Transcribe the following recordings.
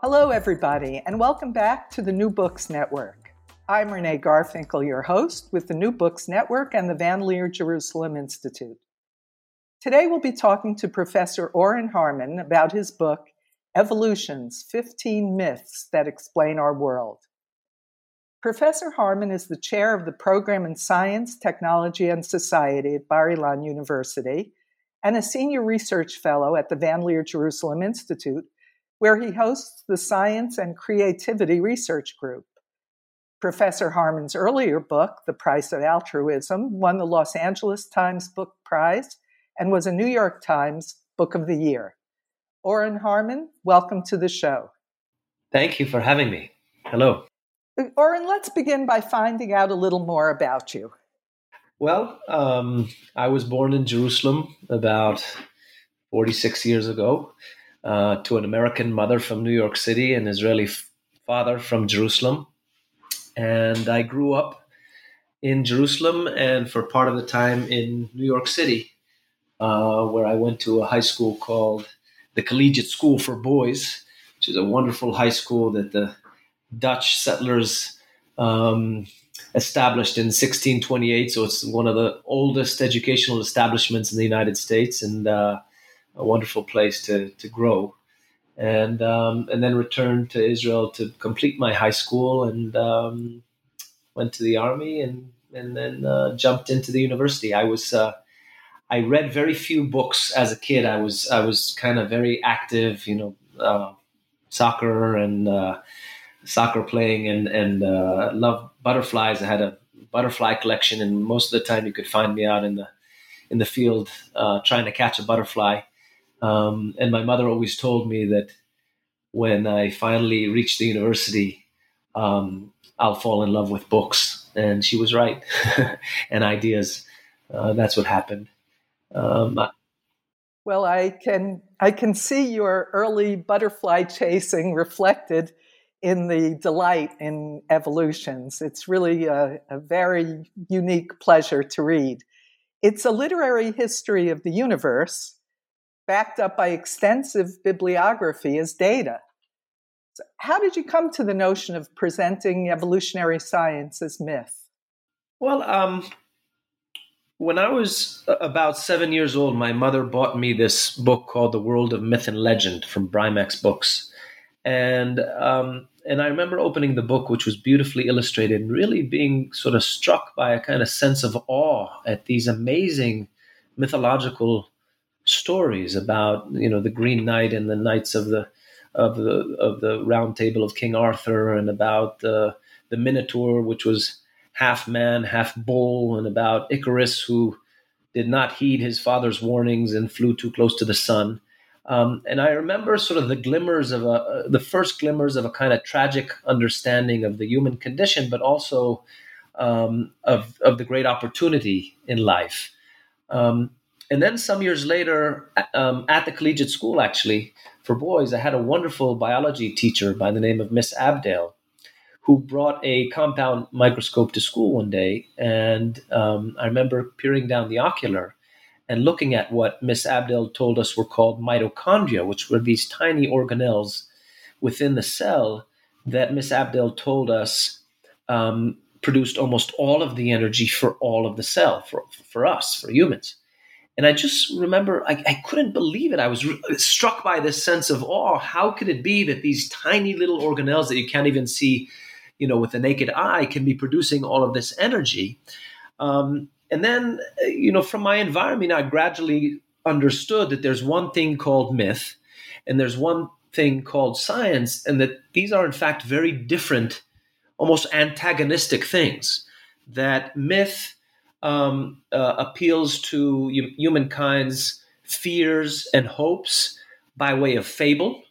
Hello, everybody, and welcome back to the New Books Network. I'm Renee Garfinkel, your host with the New Books Network and the Van Leer Jerusalem Institute. Today, we'll be talking to Professor Oren Harman about his book, Evolutions 15 Myths That Explain Our World. Professor Harman is the chair of the program in Science, Technology, and Society at Bar Ilan University and a senior research fellow at the Van Leer Jerusalem Institute where he hosts the Science and Creativity Research Group. Professor Harman's earlier book, The Price of Altruism, won the Los Angeles Times Book Prize and was a New York Times Book of the Year. Oren Harmon, welcome to the show. Thank you for having me. Hello. Oren, let's begin by finding out a little more about you. Well, um, I was born in Jerusalem about 46 years ago uh, to an American mother from New York City, and Israeli father from Jerusalem. And I grew up in Jerusalem and for part of the time in New York City, uh, where I went to a high school called the Collegiate School for Boys, which is a wonderful high school that the Dutch settlers um, established in 1628. So it's one of the oldest educational establishments in the United States. And uh, a wonderful place to to grow, and um, and then returned to Israel to complete my high school and um, went to the army and and then uh, jumped into the university. I was uh, I read very few books as a kid. I was I was kind of very active, you know, uh, soccer and uh, soccer playing and and uh, love butterflies. I had a butterfly collection, and most of the time you could find me out in the in the field uh, trying to catch a butterfly. Um, and my mother always told me that when I finally reached the university, um, I'll fall in love with books. And she was right. and ideas. Uh, that's what happened. Um, well, I can I can see your early butterfly chasing reflected in the delight in evolutions. It's really a, a very unique pleasure to read. It's a literary history of the universe backed up by extensive bibliography as data. So how did you come to the notion of presenting evolutionary science as myth? Well, um, when I was about seven years old, my mother bought me this book called The World of Myth and Legend from Brimax Books. And um, and I remember opening the book, which was beautifully illustrated, and really being sort of struck by a kind of sense of awe at these amazing mythological stories about you know the Green Knight and the knights of the of the of the Round Table of King Arthur, and about the the Minotaur, which was half man, half bull, and about Icarus, who did not heed his father's warnings and flew too close to the sun. Um, and I remember sort of the glimmers of a, uh, the first glimmers of a kind of tragic understanding of the human condition, but also um, of of the great opportunity in life. Um, and then some years later, um, at the collegiate school, actually, for boys, I had a wonderful biology teacher by the name of Miss Abdale, who brought a compound microscope to school one day. And um, I remember peering down the ocular and looking at what Miss Abdale told us were called mitochondria, which were these tiny organelles within the cell that Miss Abdale told us um, produced almost all of the energy for all of the cell, for, for us, for humans. And I just remember I, I couldn't believe it. I was re- struck by this sense of awe. How could it be that these tiny little organelles that you can't even see, you know, with the naked eye, can be producing all of this energy? Um, and then, uh, you know, from my environment, I gradually understood that there's one thing called myth, and there's one thing called science, and that these are in fact very different, almost antagonistic things. That myth um, uh, appeals to humankind's fears and hopes by way of fable,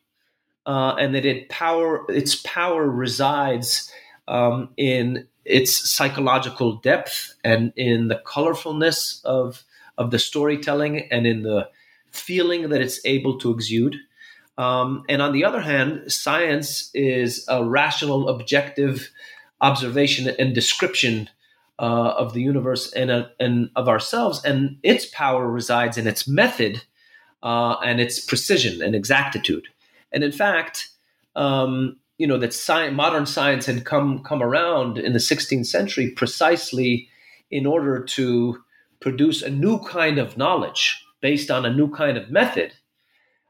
uh, and that it power its power resides um, in its psychological depth and in the colorfulness of of the storytelling and in the feeling that it's able to exude. Um, and on the other hand, science is a rational, objective observation and description uh, of the universe and, uh, and of ourselves, and its power resides in its method uh, and its precision and exactitude. And in fact, um, you know that modern science had come come around in the 16th century precisely in order to produce a new kind of knowledge based on a new kind of method,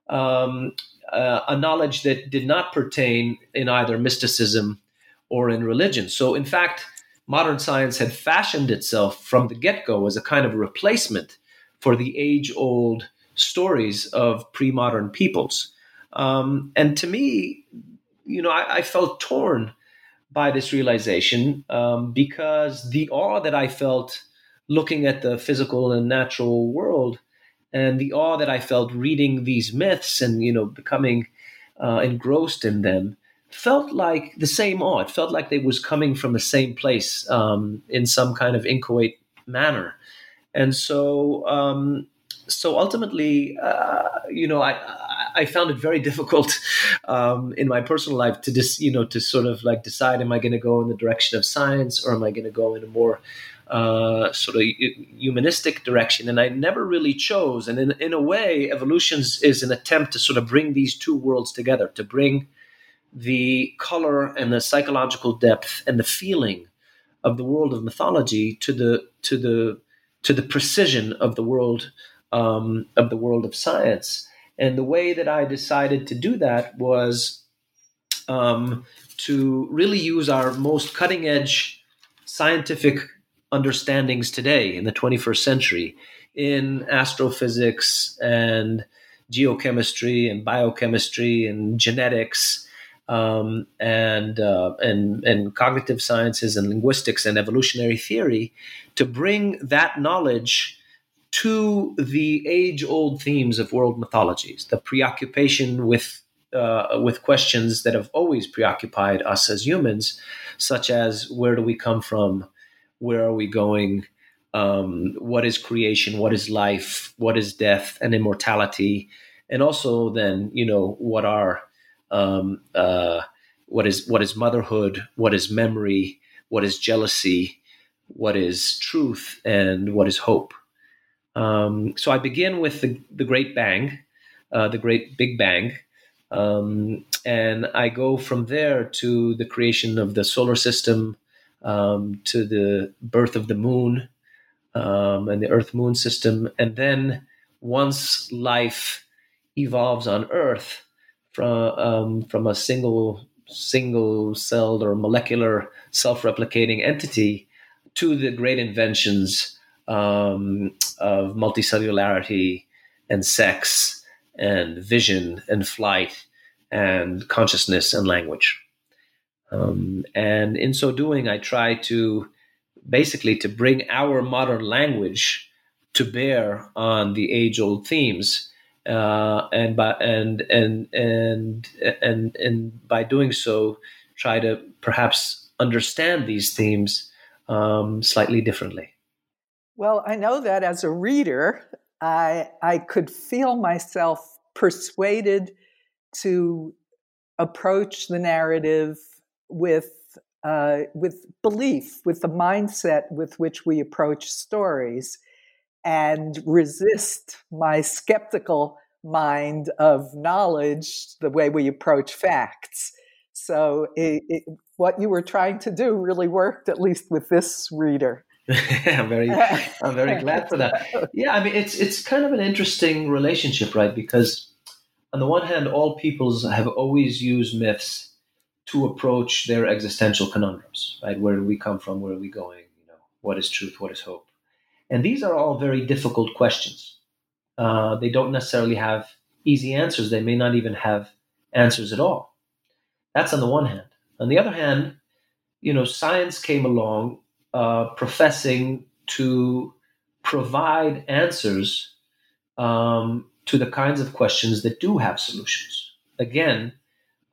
um, uh, a knowledge that did not pertain in either mysticism or in religion. So, in fact, modern science had fashioned itself from the get go as a kind of replacement for the age old stories of pre modern peoples. Um, and to me, you know, I, I felt torn by this realization um, because the awe that I felt looking at the physical and natural world and the awe that I felt reading these myths and, you know, becoming uh, engrossed in them felt like the same. It felt like they was coming from the same place um, in some kind of inchoate manner. And so, um, so ultimately, uh, you know, I, I found it very difficult um, in my personal life to just, you know, to sort of like decide, am I going to go in the direction of science or am I going to go in a more uh, sort of humanistic direction? And I never really chose. And in, in a way, evolution is an attempt to sort of bring these two worlds together, to bring the color and the psychological depth and the feeling of the world of mythology to the to the to the precision of the world um, of the world of science. And the way that I decided to do that was um, to really use our most cutting edge scientific understandings today in the 21st century in astrophysics and geochemistry and biochemistry and genetics um, and, uh, and and cognitive sciences and linguistics and evolutionary theory to bring that knowledge to the age-old themes of world mythologies, the preoccupation with uh, with questions that have always preoccupied us as humans, such as where do we come from, where are we going, um, what is creation, what is life, what is death and immortality, and also then you know what are um, uh, what is what is motherhood, what is memory, what is jealousy, what is truth, and what is hope. Um, so I begin with the, the Great Bang, uh, the Great Big Bang, um, and I go from there to the creation of the solar system, um, to the birth of the moon um, and the Earth Moon system, and then once life evolves on Earth from um, from a single single celled or molecular self replicating entity to the great inventions um, of multicellularity and sex and vision and flight and consciousness and language. Um, and in so doing, I try to basically to bring our modern language to bear on the age-old themes, uh, and by and and and and and by doing so, try to perhaps understand these themes um, slightly differently. Well, I know that as a reader, I, I could feel myself persuaded to approach the narrative with uh, with belief, with the mindset with which we approach stories, and resist my skeptical mind of knowledge the way we approach facts. So, it, it, what you were trying to do really worked, at least with this reader. I'm very, I'm very glad for that. Yeah, I mean, it's it's kind of an interesting relationship, right? Because on the one hand, all peoples have always used myths to approach their existential conundrums, right? Where do we come from? Where are we going? You know, what is truth? What is hope? And these are all very difficult questions. Uh, they don't necessarily have easy answers. They may not even have answers at all. That's on the one hand. On the other hand, you know, science came along uh, professing to provide answers um, to the kinds of questions that do have solutions. Again,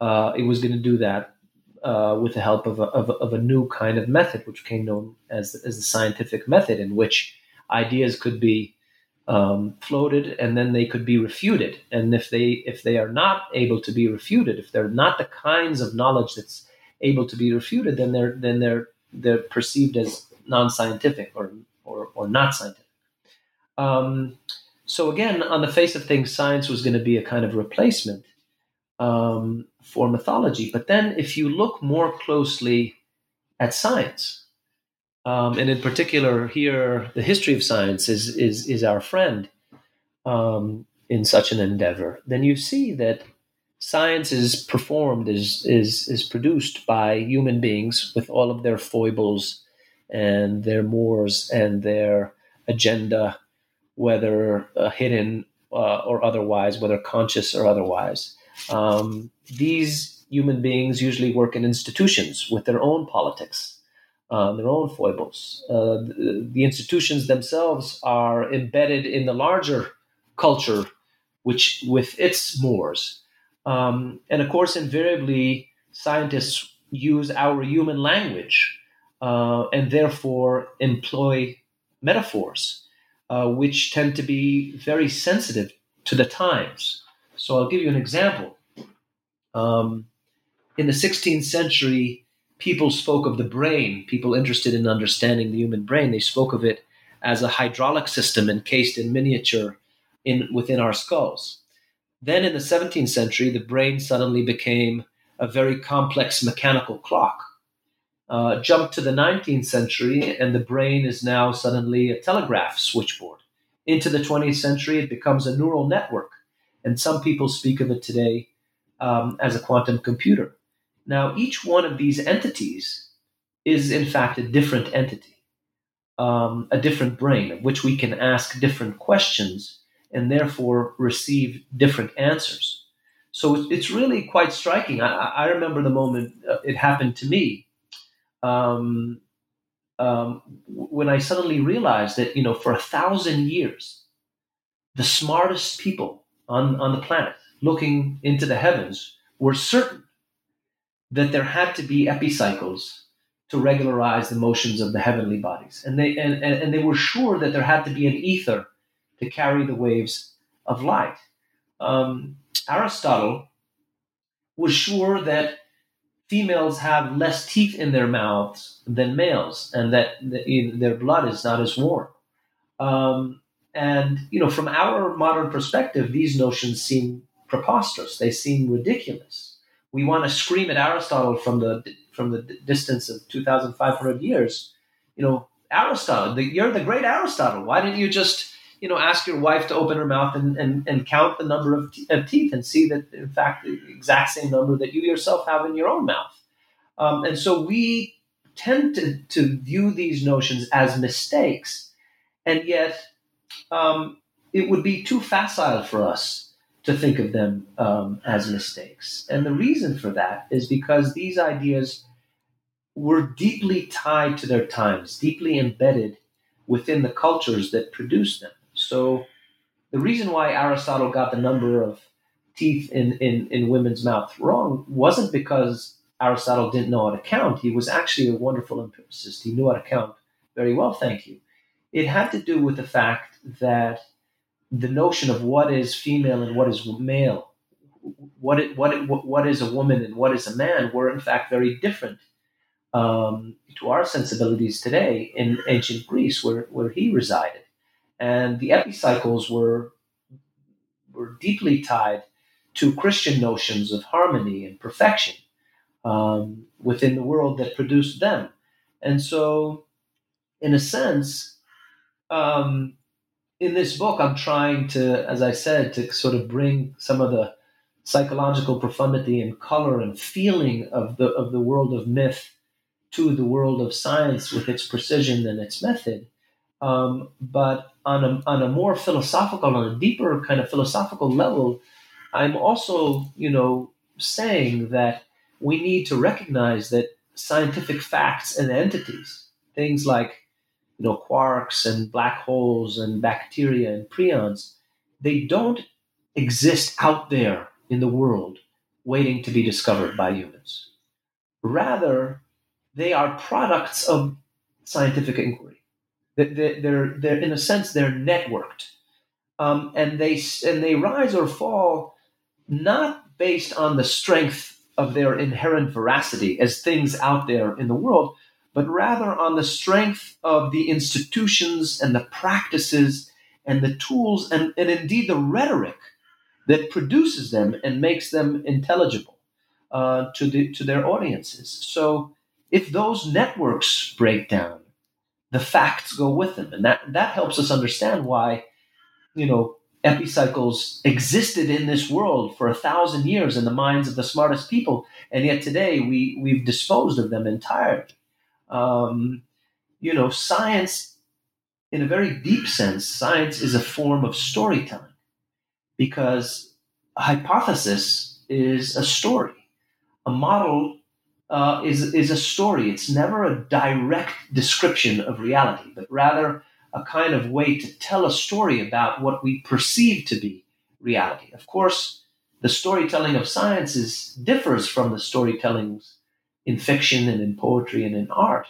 uh, it was going to do that uh, with the help of a, of, of a, new kind of method, which became known as, as the scientific method, in which ideas could be um, floated and then they could be refuted. And if they if they are not able to be refuted, if they're not the kinds of knowledge that's able to be refuted, then they're then they're they're perceived as non-scientific or or, or not scientific. Um, so again, on the face of things, science was going to be a kind of replacement um, for mythology. But then, if you look more closely at science, um, and in particular, here the history of science is is is our friend um, in such an endeavor. Then you see that science is performed is is is produced by human beings with all of their foibles and their mores and their agenda, whether uh, hidden uh, or otherwise, whether conscious or otherwise. Um, these human beings usually work in institutions with their own politics, uh, their own foibles. Uh, the, the, institutions themselves are embedded in the larger culture, which with its mores. Um, and of course, invariably, scientists use our human language uh, and therefore employ metaphors, uh, which tend to be very sensitive to the times. So I'll give you an example. Um, in the 16th century, people spoke of the brain, people interested in understanding the human brain, they spoke of it as a hydraulic system encased in miniature in, within our skulls. Then in the 17th century, the brain suddenly became a very complex mechanical clock. Uh, jump to the 19th century, and the brain is now suddenly a telegraph switchboard. Into the 20th century, it becomes a neural network, and some people speak of it today um, as a quantum computer. Now, each one of these entities is, in fact, a different entity, um, a different brain, of which we can ask different questions and therefore receive different answers. So it's really quite striking. I, I remember the moment uh, it happened to me um, um, when I suddenly realized that, you know, for a thousand years, the smartest people on, on the planet looking into the heavens were certain that there had to be epicycles to regularize the motions of the heavenly bodies. And they, and, and, and they were sure that there had to be an ether to carry the waves of light. Um, Aristotle was sure that females have less teeth in their mouths than males, and that the, their blood is not as warm. Um, and you know, from our modern perspective, these notions seem preposterous. They seem ridiculous. We want to scream at Aristotle from the from the distance of two thousand five hundred years. You know, Aristotle, the, you're the great Aristotle. Why didn't you just you know, ask your wife to open her mouth and, and, and count the number of, of teeth and see that, in fact, the exact same number that you yourself have in your own mouth. Um, and so we tend to, to view these notions as mistakes, and yet um, it would be too facile for us to think of them um, as mistakes. And the reason for that is because these ideas were deeply tied to their times, deeply embedded within the cultures that produced them. So the reason why Aristotle got the number of teeth in, in, in women's mouth wrong wasn't because Aristotle didn't know how to count. He was actually a wonderful empiricist. He knew how to count very well, thank you. It had to do with the fact that the notion of what is female and what is male, what it, what it, what is a woman and what is a man, were in fact very different um, to our sensibilities today in ancient Greece, where, where he resided and the epicycles were were deeply tied to Christian notions of harmony and perfection um, within the world that produced them. And so, in a sense, um, in this book, I'm trying to, as I said, to sort of bring some of the psychological profundity and color and feeling of the of the world of myth to the world of science with its precision and its method. Um, but on a, on a more philosophical, on a deeper kind of philosophical level, I'm also, you know, saying that we need to recognize that scientific facts and entities, things like, you know, quarks and black holes and bacteria and prions, they don't exist out there in the world waiting to be discovered by humans. Rather, they are products of scientific inquiry. They're, they're, in a sense, they're networked. Um, and they and they rise or fall not based on the strength of their inherent veracity as things out there in the world, but rather on the strength of the institutions and the practices and the tools and, and indeed the rhetoric that produces them and makes them intelligible uh, to the to their audiences. So if those networks break down, the facts go with them, and that that helps us understand why, you know, epicycles existed in this world for a thousand years in the minds of the smartest people, and yet today we we've disposed of them entirely. Um, you know, science, in a very deep sense, science is a form of storytelling because a hypothesis is a story, a model uh, is is a story. It's never a direct description of reality, but rather a kind of way to tell a story about what we perceive to be reality. Of course, the storytelling of sciences differs from the storytellings in fiction and in poetry and in art.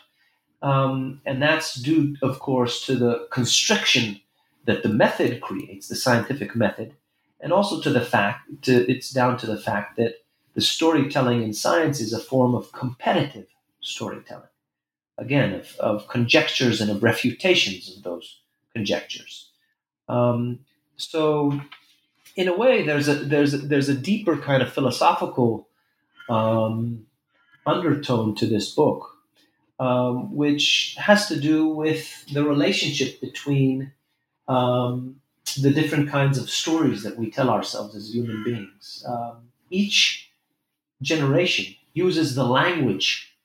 Um, and that's due, of course, to the constriction that the method creates, the scientific method, and also to the fact, to, it's down to the fact that the storytelling in science is a form of competitive storytelling again, of, of conjectures and of refutations of those conjectures. Um, so, in a way, there's a there's a, there's a deeper kind of philosophical um, undertone to this book, um, which has to do with the relationship between um, the different kinds of stories that we tell ourselves as human beings. Um, each generation uses the language,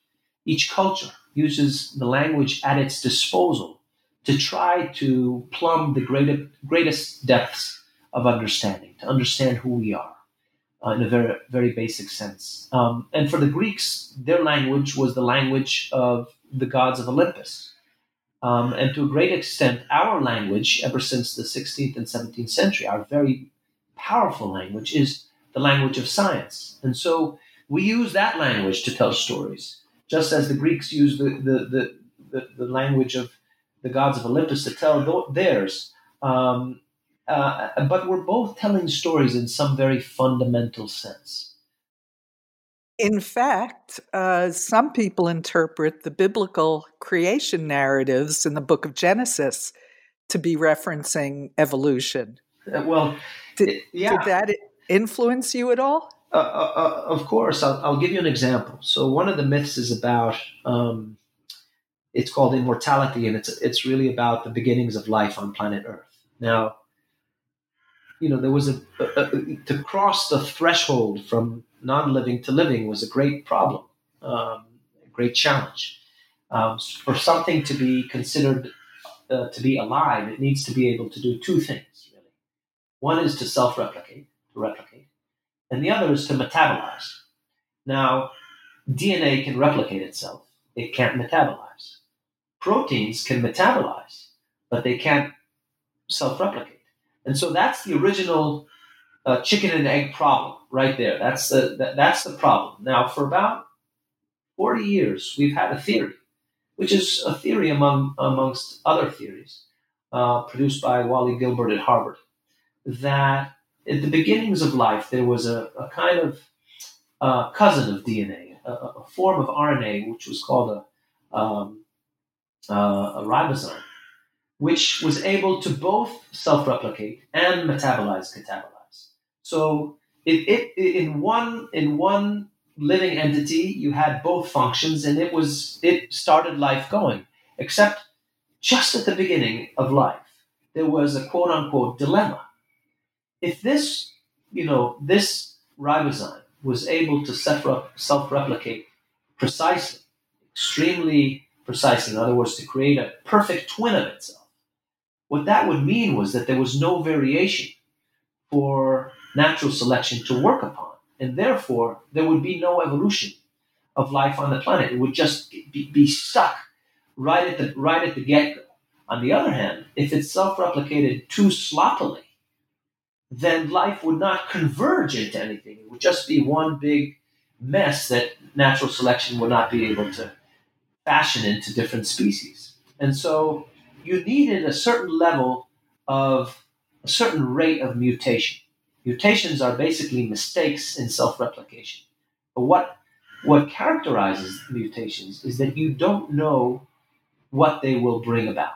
each culture uses the language at its disposal to try to plumb the greatest, greatest depths of understanding, to understand who we are uh, in a very, very basic sense. Um, and for the Greeks, their language was the language of the gods of Olympus. Um, and to a great extent, our language, ever since the 16th and 17th century, our very powerful language, is the language of science. And so we use that language to tell stories just as the Greeks used the, the, the, the, the language of the gods of Olympus to tell theirs. Um, uh, but we're both telling stories in some very fundamental sense. In fact, uh, some people interpret the biblical creation narratives in the book of Genesis to be referencing evolution. Uh, well, did, yeah. did that influence you at all? Uh, uh, uh, of course, I'll, I'll, give you an example. So one of the myths is about um, it's called immortality, and it's it's really about the beginnings of life on planet Earth. Now, you know, there was a, a, a to cross the threshold from non-living to living was a great problem, um, a great challenge. Um, for something to be considered uh, to be alive, it needs to be able to do two things. Really, one is to self-replicate, to replicate and the other is to metabolize. Now, DNA can replicate itself, it can't metabolize. Proteins can metabolize, but they can't self replicate. And so that's the original uh, chicken and egg problem right there. That's the, that, that's the problem. Now, for about 40 years, we've had a theory, which is a theory among, amongst other theories uh, produced by Wally Gilbert at Harvard, that at the beginnings of life, there was a, a kind of uh, cousin of DNA, a, a, form of RNA, which was called a, um, uh, a ribozyme, which was able to both self replicate and metabolize, catabolize. So, it, it, in one in one living entity, you had both functions, and it was it started life going. Except just at the beginning of life, there was a quote unquote dilemma if this, you know, this ribozyme was able to self-replicate precisely, extremely precisely, in other words, to create a perfect twin of itself, what that would mean was that there was no variation for natural selection to work upon, and therefore there would be no evolution of life on the planet. It would just be, be stuck right at the right at the get-go. On the other hand, if it self-replicated too sloppily, then life would not converge into anything. It would just be one big mess that natural selection would not be able to fashion into different species. And so you needed a certain level of a certain rate of mutation. Mutations are basically mistakes in self replication. But what, what characterizes mutations is that you don't know what they will bring about.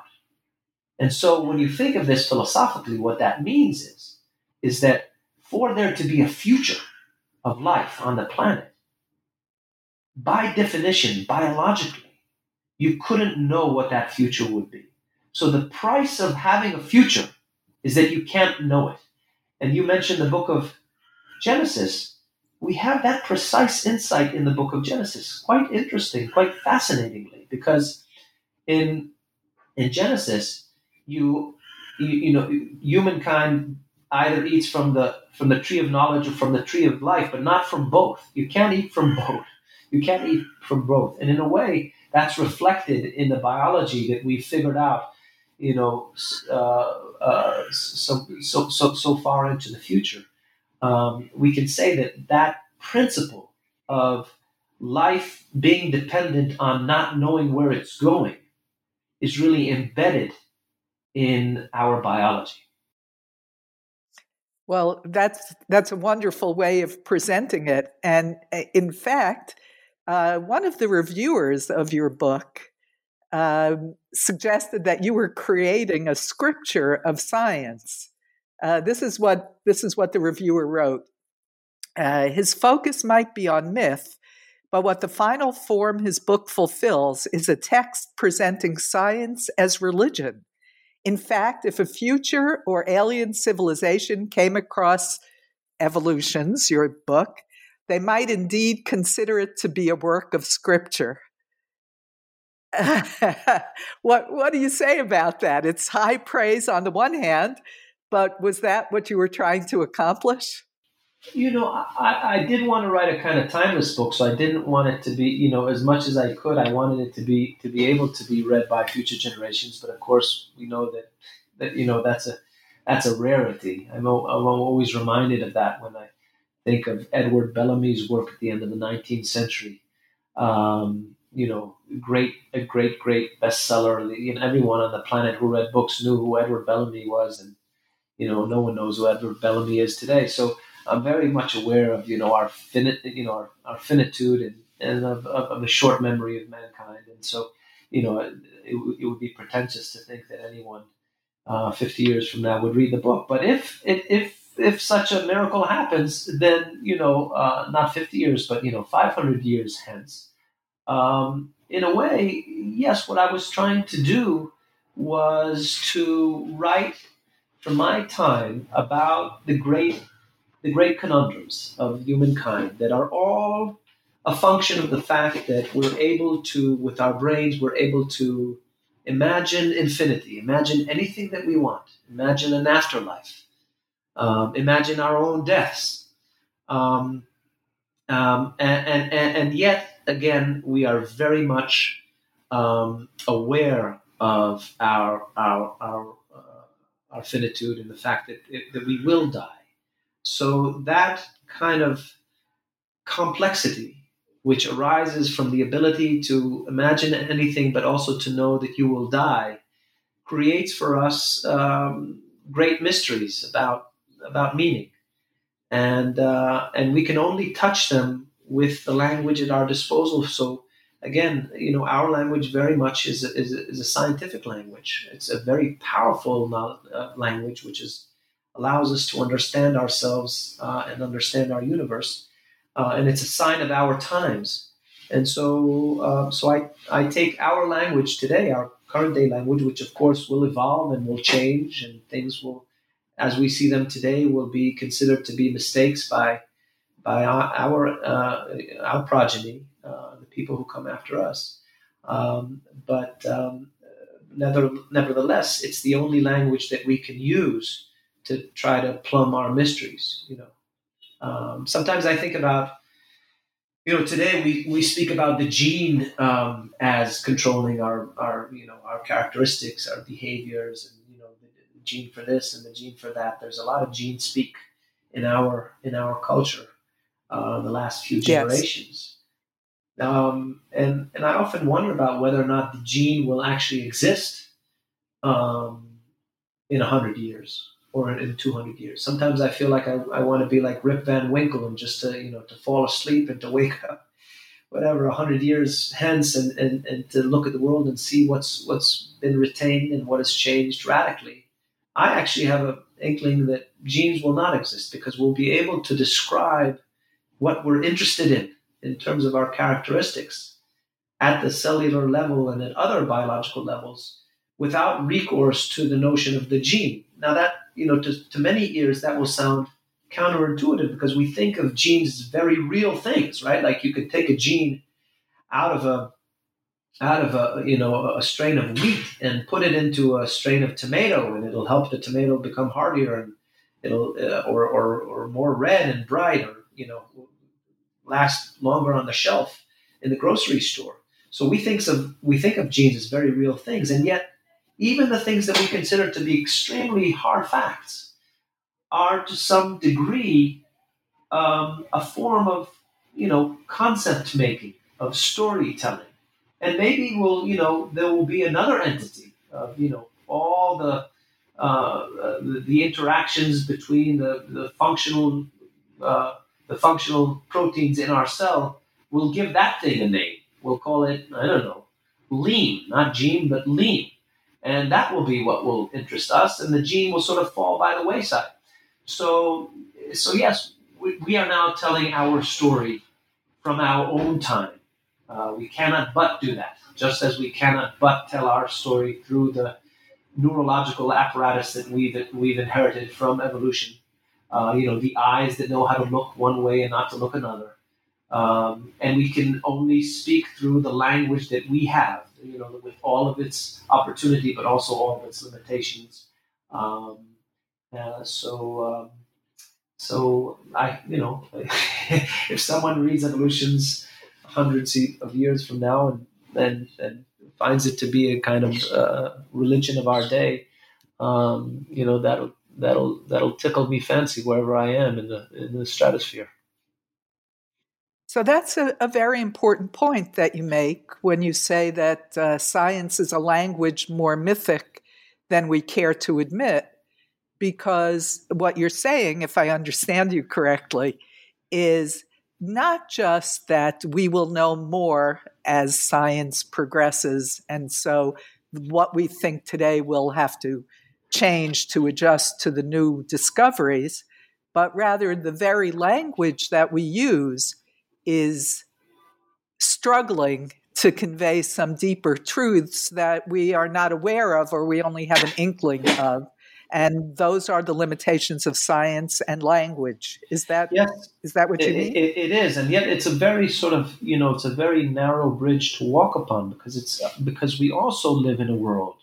And so when you think of this philosophically, what that means is is that for there to be a future of life on the planet, by definition, biologically, you couldn't know what that future would be. So the price of having a future is that you can't know it. And you mentioned the book of Genesis. We have that precise insight in the book of Genesis. Quite interesting, quite fascinatingly, because in in Genesis, you you, you know humankind either eats from the from the tree of knowledge or from the tree of life, but not from both. You can't eat from both. You can't eat from both. And in a way, that's reflected in the biology that we've figured out, you know, uh, uh, so, so, so, so far into the future. Um, we can say that that principle of life being dependent on not knowing where it's going is really embedded in our biology. Well, that's that's a wonderful way of presenting it, and uh, in fact, uh, one of the reviewers of your book uh, suggested that you were creating a scripture of science. Uh, this is what this is what the reviewer wrote. Uh, his focus might be on myth, but what the final form his book fulfills is a text presenting science as religion. In fact, if a future or alien civilization came across evolutions, your book, they might indeed consider it to be a work of scripture. what what do you say about that? It's high praise on the one hand, but was that what you were trying to accomplish? You know, I, I did want to write a kind of timeless book, so I didn't want it to be, you know, as much as I could. I wanted it to be to be able to be read by future generations. But of course, we know that that you know that's a that's a rarity. I'm, I'm always reminded of that when I think of Edward Bellamy's work at the end of the 19th century. Um, you know, great, a great, great bestseller. You know, everyone on the planet who read books knew who Edward Bellamy was, and you know, no one knows who Edward Bellamy is today. So I'm very much aware of you know our finite, you know, our, our finitude and and of, of, of, the short memory of mankind. And so, you know, it, it would be pretentious to think that anyone uh, 50 years from now would read the book. But if if if such a miracle happens, then you know, uh, not 50 years, but you know, 500 years hence. Um, in a way, yes, what I was trying to do was to write for my time about the great, the great conundrums of humankind that are all a function of the fact that we're able to, with our brains, we're able to imagine infinity, imagine anything that we want, imagine an afterlife um, imagine our own deaths. Um, um, and, and, and, yet, again, we are very much um, aware of our, our, our, uh, our finitude and the fact that, it, that we will die. So that kind of complexity which arises from the ability to imagine anything, but also to know that you will die, creates for us um, great mysteries about about meaning, and uh, and we can only touch them with the language at our disposal. So again, you know, our language very much is a, is a, is a scientific language. It's a very powerful uh, language, which is allows us to understand ourselves uh, and understand our universe, uh, and it's a sign of our times. And so, uh, so I, I take our language today, our current day language, which of course will evolve and will change, and things will as we see them today, will be considered to be mistakes by by our our, uh, our progeny, uh, the people who come after us. Um, but um, never, nevertheless, it's the only language that we can use to try to plumb our mysteries. You know, um, sometimes I think about you know today we, we speak about the gene um, as controlling our, our you know our characteristics our behaviors and you know the, the gene for this and the gene for that. There's a lot of gene speak in our in our culture uh, the last few generations. Yes. Um, and and I often wonder about whether or not the gene will actually exist um, in hundred years or in 200 years. Sometimes I feel like I, I want to be like Rip Van Winkle and just to you know to fall asleep and to wake up whatever 100 years hence and, and, and to look at the world and see what's what's been retained and what has changed radically I actually have an inkling that genes will not exist because we'll be able to describe what we're interested in in terms of our characteristics at the cellular level and at other biological levels without recourse to the notion of the gene. Now, that, you know, to, to many ears, that will sound counterintuitive because we think of genes as very real things, right? Like you could take a gene out of a out of a you know a strain of wheat and put it into a strain of tomato and it'll help the tomato become hardier and it'll uh, or, or or more red and bright or you know last longer on the shelf in the grocery store. So we think of we think of genes as very real things and yet even the things that we consider to be extremely hard facts are to some degree um, a form of you know concept making of storytelling. And maybe we'll you know there will be another entity of you know all the uh, the, the, interactions between the, the functional uh, the functional proteins in our cell we'll give that thing a name. We'll call it i don't know lean. Not gene but lean. And that will be what will interest us and the gene will sort of fall by the wayside. So so yes we, we are now telling our story from our own time. Uh, we cannot but do that, just as we cannot but tell our story through the neurological apparatus that we've, we've inherited from evolution. Uh, you know, the eyes that know how to look one way and not to look another. Um, and we can only speak through the language that we have, you know, with all of its opportunity, but also all of its limitations. Um, uh, so, um, so I, you know, if someone reads Evolution's hundreds of years from now and and, and finds it to be a kind of uh, religion of our day, um, you know that'll that'll that'll tickle me fancy wherever I am in the in the stratosphere. So that's a, a very important point that you make when you say that uh, science is a language more mythic than we care to admit, because what you're saying, if I understand you correctly, is not just that we will know more as science progresses, and so what we think today will have to change to adjust to the new discoveries, but rather the very language that we use is struggling to convey some deeper truths that we are not aware of or we only have an inkling of and those are the limitations of science and language. Is that yes. is that what you it, mean? It, it is, and yet it's a very sort of you know it's a very narrow bridge to walk upon because it's because we also live in a world,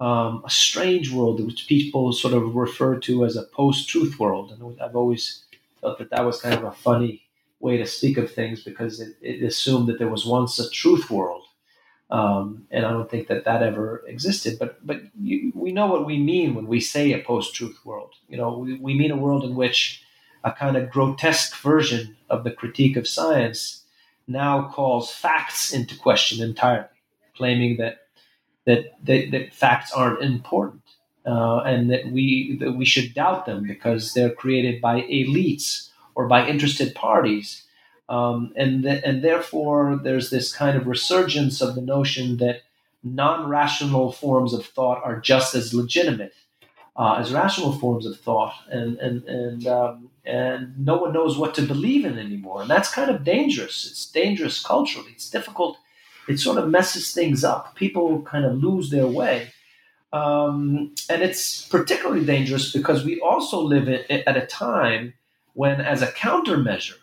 um, a strange world which people sort of refer to as a post-truth world, and I've always felt that that was kind of a funny way to speak of things because it, it assumed that there was once a truth world um, and I don't think that that ever existed. But but you, we know what we mean when we say a post-truth world. You know, we, we mean a world in which a kind of grotesque version of the critique of science now calls facts into question entirely, claiming that that that, that facts aren't important. Uh, and that we that we should doubt them because they're created by elites or by interested parties um, and, th- and therefore, there's this kind of resurgence of the notion that non rational forms of thought are just as legitimate uh, as rational forms of thought. And, and, and, um, and no one knows what to believe in anymore. And that's kind of dangerous. It's dangerous culturally, it's difficult. It sort of messes things up. People kind of lose their way. Um, and it's particularly dangerous because we also live in, at a time when, as a countermeasure,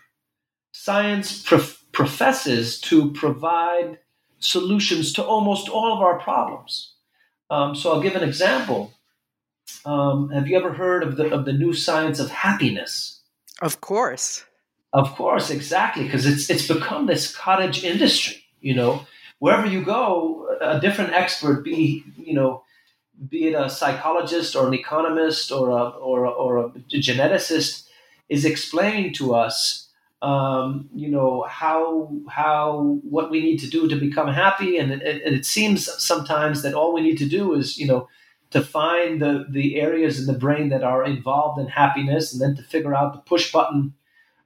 science prof- professes to provide solutions to almost all of our problems. Um, so I'll give an example. Um, have you ever heard of the of the new science of happiness? Of course. Of course, exactly, because it's it's become this cottage industry. You know, wherever you go, a different expert, be you know, be it a psychologist or an economist or a or a, or a geneticist, is explaining to us um, you know how how what we need to do to become happy. And it, and it, seems sometimes that all we need to do is you know to find the the areas in the brain that are involved in happiness and then to figure out the push button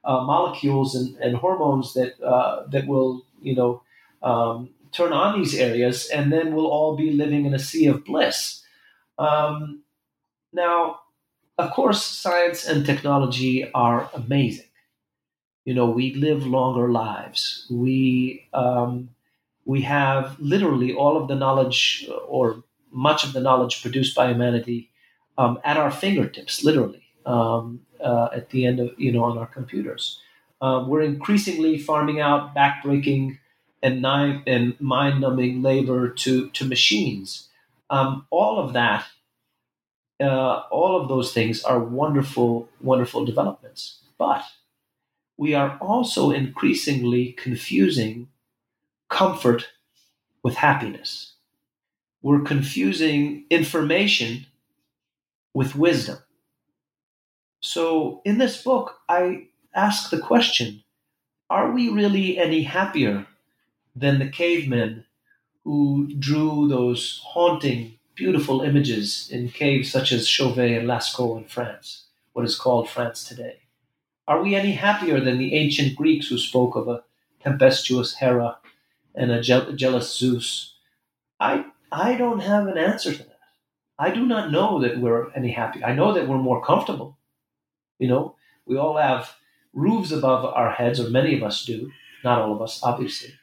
uh, molecules and, and, hormones that uh, that will you know um, turn on these areas and then we'll all be living in a sea of bliss um, Now, of course, science and technology are amazing. You know, we live longer lives. We um, we have literally all of the knowledge, or much of the knowledge produced by humanity, um, at our fingertips. Literally, um, uh, at the end of you know on our computers. Um, we're increasingly farming out backbreaking and, and mind-numbing labor to to machines. Um, all of that, uh, all of those things are wonderful, wonderful developments. But we are also increasingly confusing comfort with happiness. We're confusing information with wisdom. So in this book, I ask the question Are we really any happier than the cavemen who drew those haunting, beautiful images in caves such as Chauvet and Lascaux in France, what is called France today? Are we any happier than the ancient Greeks who spoke of a tempestuous Hera and a je- jealous Zeus? I, I don't have an answer to that. I do not know that we're any happier. I know that we're more comfortable. You know, we all have roofs above our heads, or many of us do. Not all of us, obviously.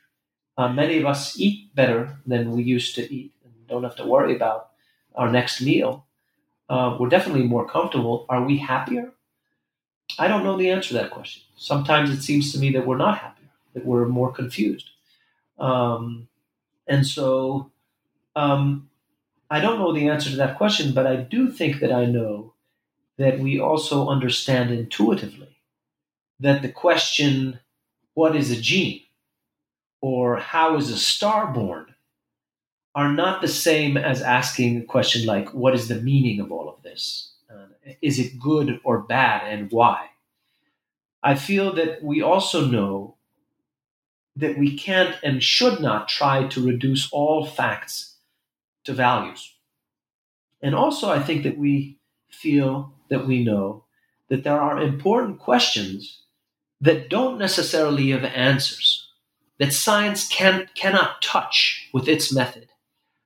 Uh, many of us eat better than we used to eat and don't have to worry about our next meal. Uh, we're definitely more comfortable. Are we happier? I don't know the answer to that question. Sometimes it seems to me that we're not happier, that we're more confused. Um, and so um, I don't know the answer to that question, but I do think that I know that we also understand intuitively that the question, what is a gene? Or how is a star born? are not the same as asking a question like, what is the meaning of all of this? Uh, is it good or bad and why? I feel that we also know that we can't and should not try to reduce all facts to values. And also, I think that we feel that we know that there are important questions that don't necessarily have answers, that science can, cannot touch with its method,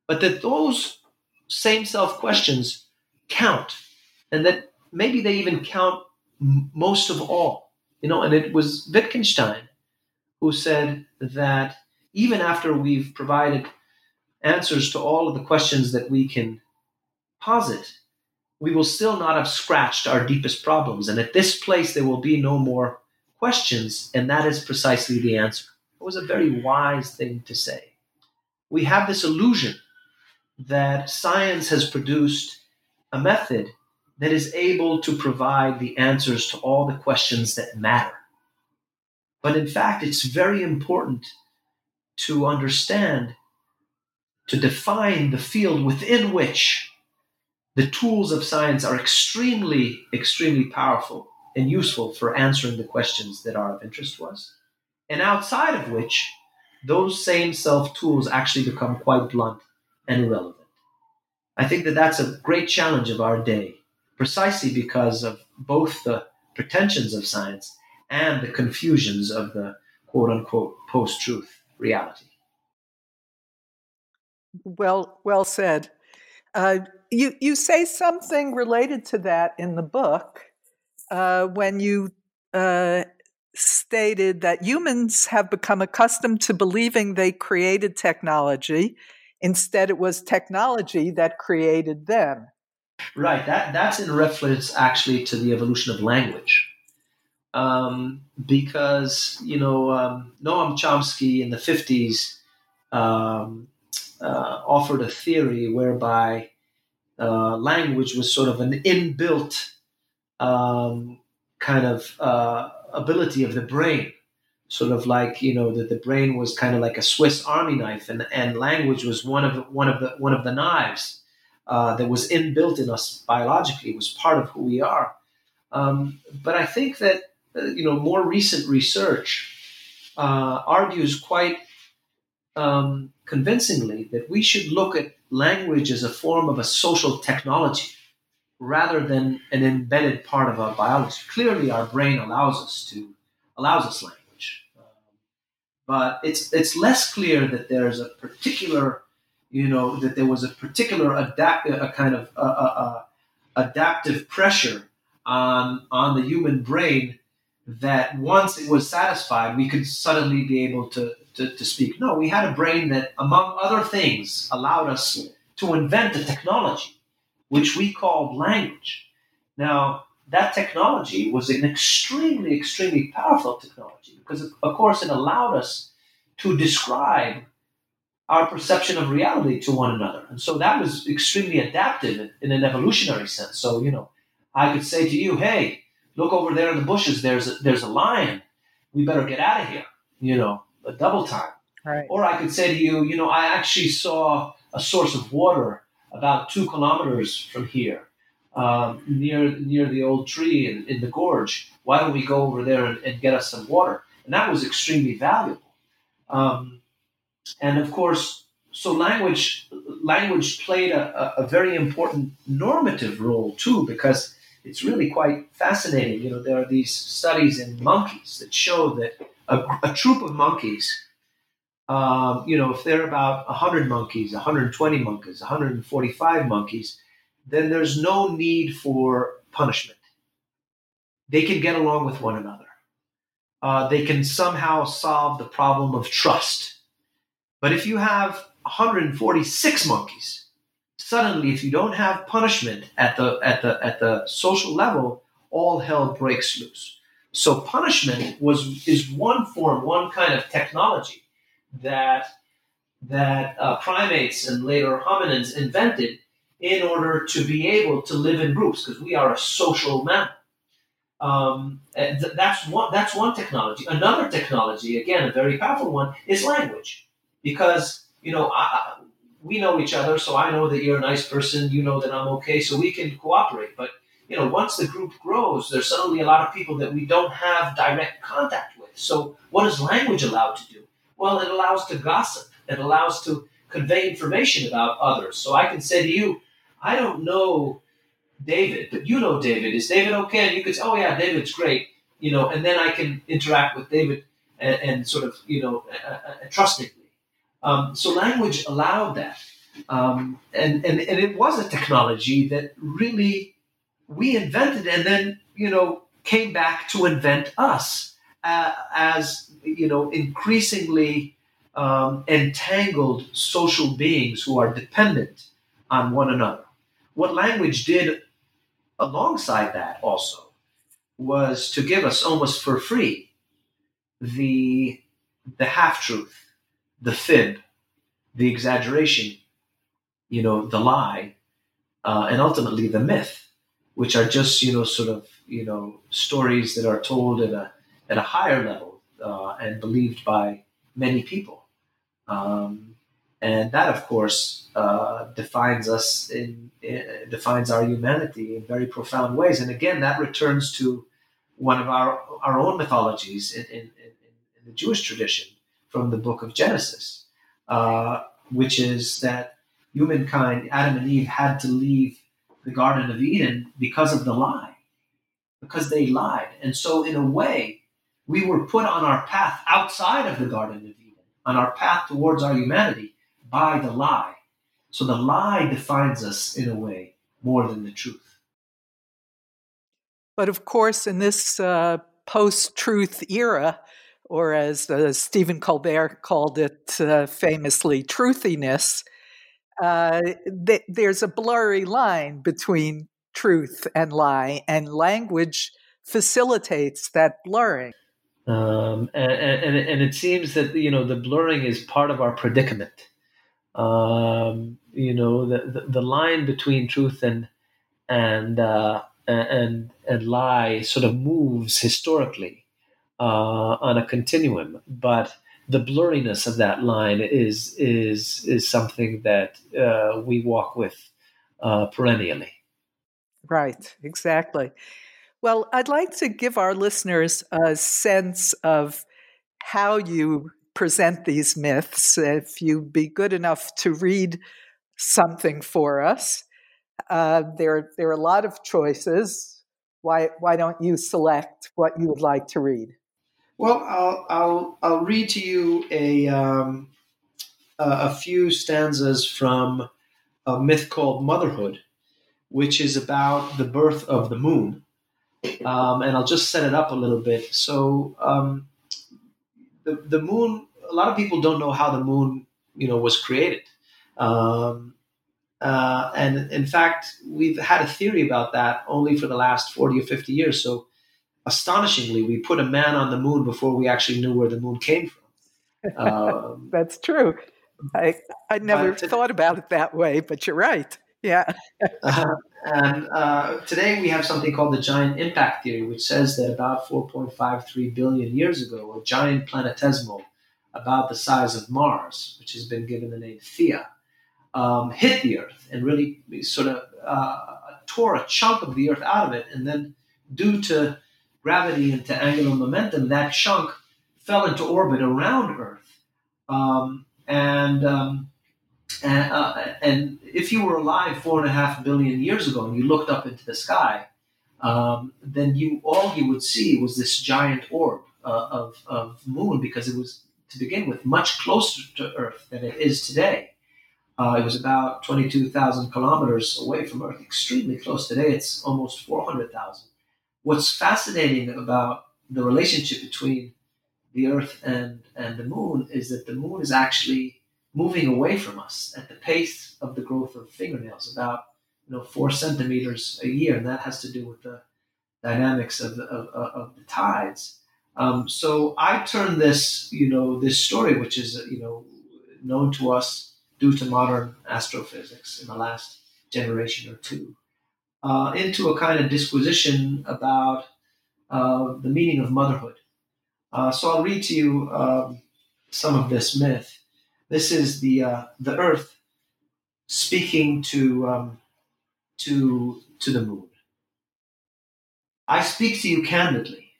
but that those same self questions count, and that maybe they even count m- most of all. You know, and it was Wittgenstein who said that even after we've provided answers to all of the questions that we can posit, we will still not have scratched our deepest problems. And at this place, there will be no more questions, and that is precisely the answer. It was a very wise thing to say. We have this illusion that science has produced a method that is able to provide the answers to all the questions that matter. But in fact, it's very important to understand, to define the field within which the tools of science are extremely, extremely powerful and useful for answering the questions that are of interest to us, and outside of which those same self tools actually become quite blunt and irrelevant. I think that that's a great challenge of our day, precisely because of both the pretensions of science and the confusions of the quote unquote post truth reality. Well, well said. Uh, you you say something related to that in the book uh, when you uh, stated that humans have become accustomed to believing they created technology. Instead, it was technology that created them. Right. That that's in reference actually to the evolution of language. Um, because you know um, Noam Chomsky in the fifties um, uh, offered a theory whereby uh, language was sort of an inbuilt um, kind of uh, ability of the brain, sort of like you know that the brain was kind of like a Swiss Army knife, and, and language was one of one of the one of the knives uh, that was inbuilt in us biologically. Was part of who we are. Um, but I think that uh, you know more recent research uh, argues quite um, convincingly that we should look at language as a form of a social technology rather than an embedded part of our biology. Clearly, our brain allows us to allows us language, um, but it's it's less clear that there's a particular, you know, that there was a particular adapt a kind of a, a, adaptive pressure on on the human brain that once it was satisfied, we could suddenly be able to, to, to speak. No, we had a brain that, among other things, allowed us to invent the technology which we called language. Now, that technology was an extremely, extremely powerful technology because, of course, it allowed us to describe our perception of reality to one another. And so that was extremely adaptive in an evolutionary sense. So, you know, I could say to you, hey, look over there in the bushes, there's a, there's a lion. We better get out of here, you know, a double time. Right. Or I could say to you, you know, I actually saw a source of water about two kilometers from here, um, near near the old tree in, in the gorge. Why don't we go over there and, and get us some water? And that was extremely valuable. Um, and of course, so language language played a, a, very important normative role too, because it's really quite fascinating. You know, there are these studies in monkeys that show that a, a troop of monkeys um, you know, if there are about 100 monkeys, 120 monkeys, 145 monkeys, then there's no need for punishment. They can get along with one another. Uh, they can somehow solve the problem of trust. But if you have 146 monkeys, suddenly, if you don't have punishment at the at the at the social level, all hell breaks loose. So punishment was is one form, one kind of technology that that uh, primates and later hominins invented in order to be able to live in groups because we are a social mammal. Um, th- that's one. That's one technology. Another technology, again, a very powerful one, is language, because you know I, we know each other. So I know that you're a nice person. You know that I'm okay. So we can cooperate. But you know, once the group grows, there's suddenly a lot of people that we don't have direct contact with. So what is language allowed to do? Well, it allows to gossip. It allows to convey information about others. So I can say to you, I don't know David, but you know David. Is David okay? And you could say, oh yeah, David's great. You know, and then I can interact with David and, and sort of, you know, uh, uh, uh trustingly. Um, so language allowed that. Um, and, and, and it was a technology that really we invented and then, you know, came back to invent us as you know increasingly um, entangled social beings who are dependent on one another. What language did alongside that also was to give us almost for free the the half truth, the fib, the exaggeration, you know, the lie, uh, and ultimately the myth, which are just you know sort of you know stories that are told in a at a higher level uh, and believed by many people. Um, and that, of course, uh, defines us in, in, defines our humanity in very profound ways. And again, that returns to one of our our own mythologies in, in, in the Jewish tradition from the Book of Genesis, uh, which is that humankind, Adam and Eve, had to leave the Garden of Eden because of the lie, because they lied. And so, in a way, we were put on our path outside of the Garden of Eden, on our path towards our humanity by the lie. So the lie defines us in a way more than the truth. But of course, in this uh, post truth era, or as uh, Stephen Colbert called it uh, famously, truthiness, uh, th- there's a blurry line between truth and lie, and language facilitates that blurring. Um, and, and, and it seems that you know the blurring is part of our predicament. Um, you know the, the, the line between truth and and uh, and and lie sort of moves historically uh, on a continuum, but the blurriness of that line is is is something that uh, we walk with uh, perennially. Right, exactly. Well, I'd like to give our listeners a sense of how you present these myths. If you'd be good enough to read something for us, uh, there, there are a lot of choices. Why, why don't you select what you would like to read? Well, I'll, I'll, I'll read to you a, um, a few stanzas from a myth called Motherhood which is about the birth of the moon. Um, and I'll just set it up a little bit. So, um, the, the moon, a lot of people don't know how the moon, you know, was created. Um, uh, and in fact, we've had a theory about that only for the last 40 or 50 years. So, astonishingly, we put a man on the moon before we actually knew where the moon came from. Um, That's true. I I never thought about it that way, but you're right. Yeah. uh, and uh, today we have something called the giant impact theory, which says that about 4.53 billion years ago, a giant planetesimal about the size of Mars, which has been given the name Theia, um, hit the Earth and really sort of uh, tore a chunk of the Earth out of it. And then, due to gravity and to angular momentum, that chunk fell into orbit around Earth. Um, and, um, and, uh, and if you were alive four and a half billion years ago and you looked up into the sky, um, then you all you would see was this giant orb uh, of, of moon because it was to begin with much closer to Earth than it is today. Uh, it was about 22,000 kilometers away from Earth, extremely close. Today it's almost 400,000. What's fascinating about the relationship between the Earth and, and the Moon is that the Moon is actually moving away from us at the pace of the growth of fingernails, about you know four centimeters a year, and that has to do with the dynamics of the, of, of the tides. Um, so I turn this, you know, this story, which is you know known to us due to modern astrophysics in the last generation or two, uh, into a kind of disquisition about uh, the meaning of motherhood. Uh, so I'll read to you um, some of this myth. This is the uh, the Earth speaking to um, to to the moon. I speak to you candidly.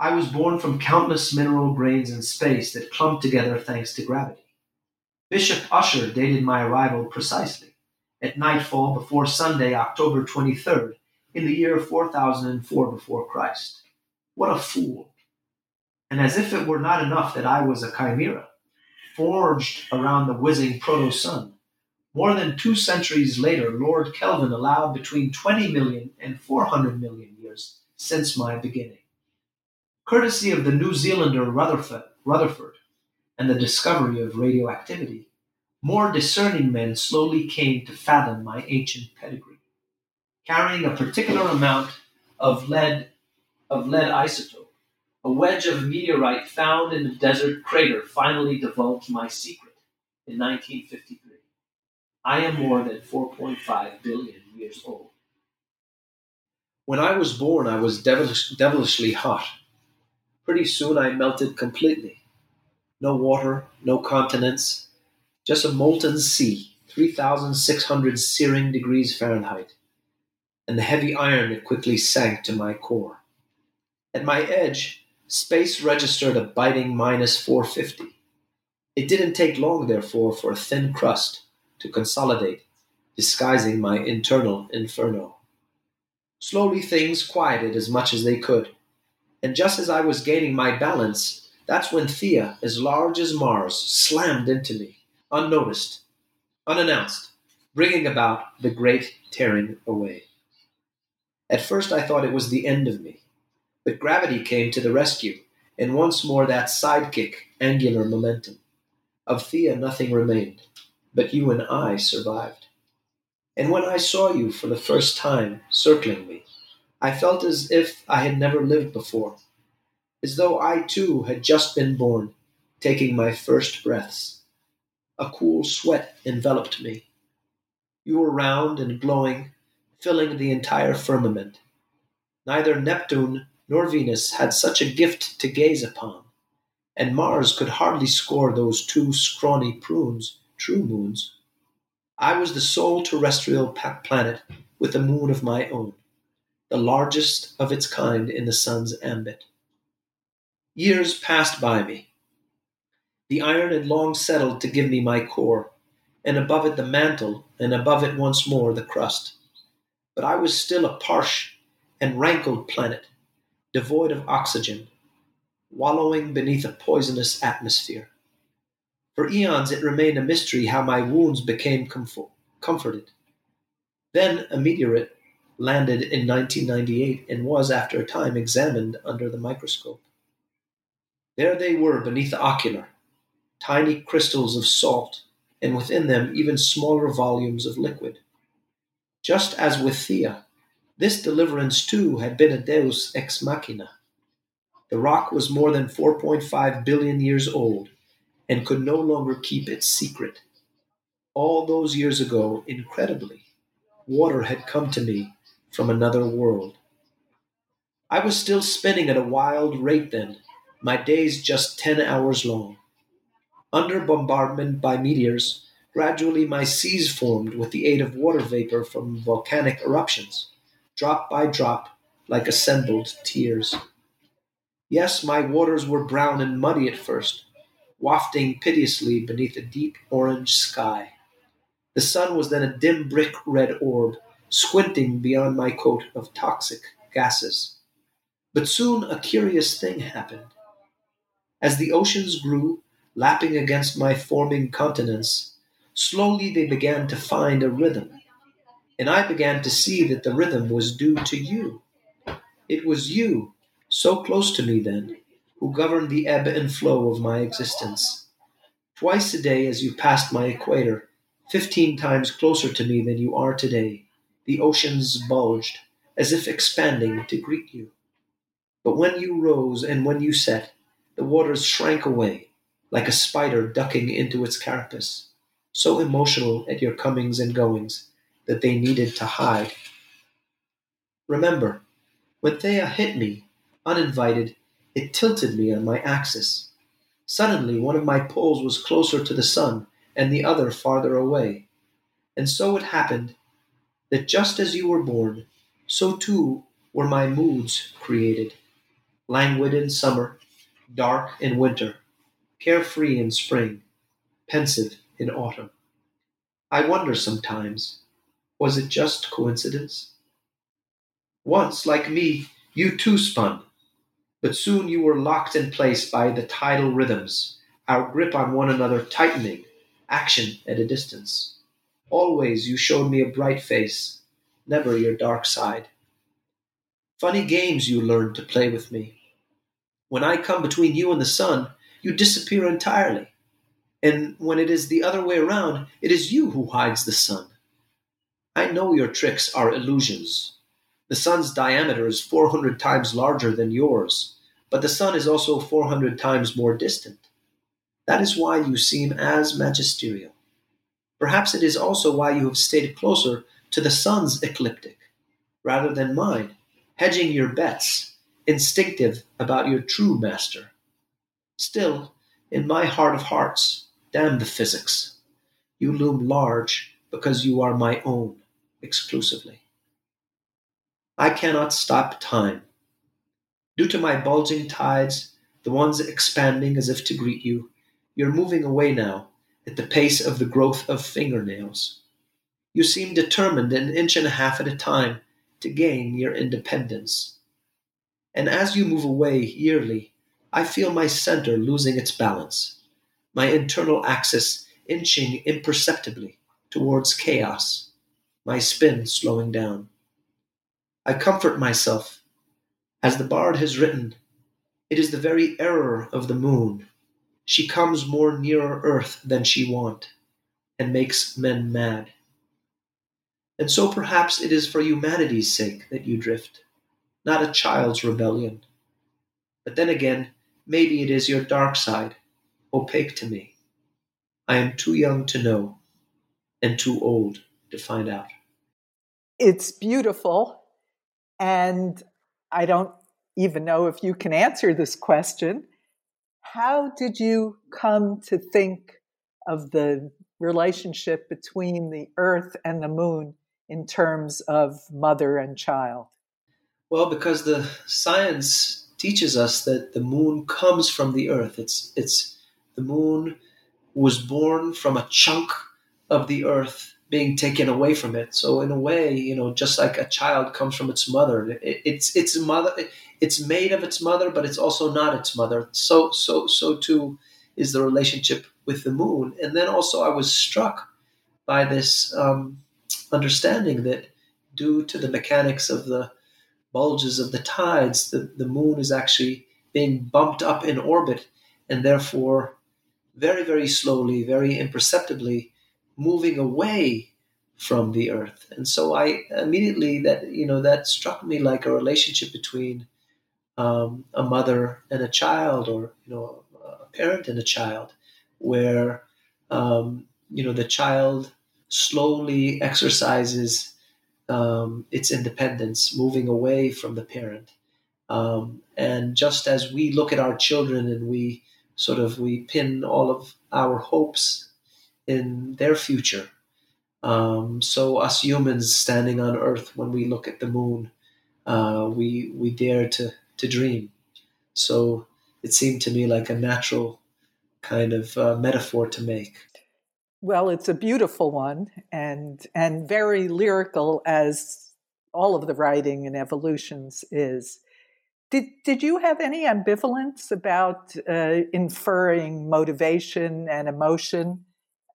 I was born from countless mineral grains in space that clumped together thanks to gravity. Bishop Ussher dated my arrival precisely at nightfall before Sunday, October 23rd, in the year 4004 before Christ. What a fool! And as if it were not enough that I was a chimera, forged around the whizzing proto sun, more than two centuries later, Lord Kelvin allowed between 20 million and 400 million years since my beginning. Courtesy of the New Zealander Rutherford, Rutherford and the discovery of radioactivity, more discerning men slowly came to fathom my ancient pedigree. Carrying a particular amount of lead of lead isotope, a wedge of meteorite found in a desert crater finally divulged my secret in 1953. I am more than 4.5 billion years old. When I was born, I was devilish, devilishly hot. Pretty soon I melted completely. No water, no continents, just a molten sea, 3,600 searing degrees Fahrenheit, and the heavy iron that quickly sank to my core. At my edge, space registered a biting minus 450. It didn't take long, therefore, for a thin crust to consolidate, disguising my internal inferno. Slowly things quieted as much as they could, and just as I was gaining my balance, that's when Theia, as large as Mars, slammed into me, unnoticed, unannounced, bringing about the great tearing away. At first I thought it was the end of me, but gravity came to the rescue, and once more that sidekick, angular momentum. Of Theia nothing remained, but you and I survived. And when I saw you for the first time circling me, I felt as if I had never lived before, as though I too had just been born, taking my first breaths. A cool sweat enveloped me. You were round and glowing, filling the entire firmament. Neither Neptune nor Venus had such a gift to gaze upon, and Mars could hardly score those two scrawny prunes, true moons. I was the sole terrestrial planet with a moon of my own, the largest of its kind in the sun's ambit. Years passed by me. The iron had long settled to give me my core, and above it the mantle, and above it once more the crust. But I was still a parched and rankled planet, devoid of oxygen, wallowing beneath a poisonous atmosphere. For eons it remained a mystery how my wounds became comfort- comforted. Then a meteorite landed in 1998 and was, after a time, examined under the microscope. There they were beneath the ocular, tiny crystals of salt, and within them even smaller volumes of liquid. Just as with Theia, this deliverance too had been a deus ex machina. The rock was more than 4.5 billion years old and could no longer keep its secret. All those years ago, incredibly, water had come to me from another world. I was still spinning at a wild rate then, my days just 10 hours long. Under bombardment by meteors, gradually my seas formed with the aid of water vapor from volcanic eruptions, drop by drop, like assembled tears. Yes, my waters were brown and muddy at first, wafting piteously beneath a deep orange sky. The sun was then a dim brick red orb, squinting beyond my coat of toxic gases. But soon a curious thing happened. As the oceans grew, lapping against my forming continents, slowly they began to find a rhythm. And I began to see that the rhythm was due to you. It was you, so close to me then, who governed the ebb and flow of my existence. Twice a day, as you passed my equator, fifteen times closer to me than you are today, the oceans bulged, as if expanding to greet you. But when you rose and when you set, the waters shrank away, like a spider ducking into its carapace, so emotional at your comings and goings that they needed to hide. Remember, when Theia hit me, uninvited, it tilted me on my axis. Suddenly, one of my poles was closer to the sun and the other farther away. And so it happened that just as you were born, so too were my moods created. Languid in summer, dark in winter, carefree in spring, pensive in autumn. I wonder sometimes, was it just coincidence? Once, like me, you too spun, but soon you were locked in place by the tidal rhythms, our grip on one another tightening, action at a distance. Always you showed me a bright face, never your dark side. Funny games you learned to play with me. When I come between you and the sun, you disappear entirely. And when it is the other way around, it is you who hides the sun. I know your tricks are illusions. The sun's diameter is 400 times larger than yours, but the sun is also 400 times more distant. That is why you seem as magisterial. Perhaps it is also why you have stayed closer to the sun's ecliptic rather than mine, hedging your bets, instinctive about your true master. Still, in my heart of hearts, damn the physics. You loom large because you are my own exclusively. I cannot stop time. Due to my bulging tides, the ones expanding as if to greet you, you're moving away now at the pace of the growth of fingernails. You seem determined an inch and a half at a time to gain your independence. And as you move away yearly, I feel my center losing its balance, my internal axis inching imperceptibly towards chaos, my spin slowing down. I comfort myself. As the bard has written, it is the very error of the moon. She comes more nearer earth than she wont, and makes men mad. And so perhaps it is for humanity's sake that you drift, not a child's rebellion. But then again, Maybe it is your dark side, opaque to me. I am too young to know and too old to find out. It's beautiful. And I don't even know if you can answer this question. How did you come to think of the relationship between the earth and the moon in terms of mother and child? Well, because the science teaches us that the moon comes from the earth. It's it's the moon was born from a chunk of the earth being taken away from it. So in a way, you know, just like a child comes from its mother, it, it's its mother. It's made of its mother, but it's also not its mother. So so so too is the relationship with the moon. And then also, I was struck by this um, understanding that due to the mechanics of the bulges of the tides, the, the moon is actually being bumped up in orbit and therefore very, very slowly, very imperceptibly moving away from the earth. And so I immediately that you know that struck me like a relationship between um, a mother and a child, or you know a parent and a child, where um, you know the child slowly exercises um, its independence, moving away from the parent. Um, and just as we look at our children and we sort of we pin all of our hopes in their future. Um, so us humans standing on Earth, when we look at the moon, uh, we we dare to to dream. So it seemed to me like a natural kind of uh, metaphor to make. Well, it's a beautiful one and and very lyrical as all of the writing in evolutions is. Did did you have any ambivalence about uh, inferring motivation and emotion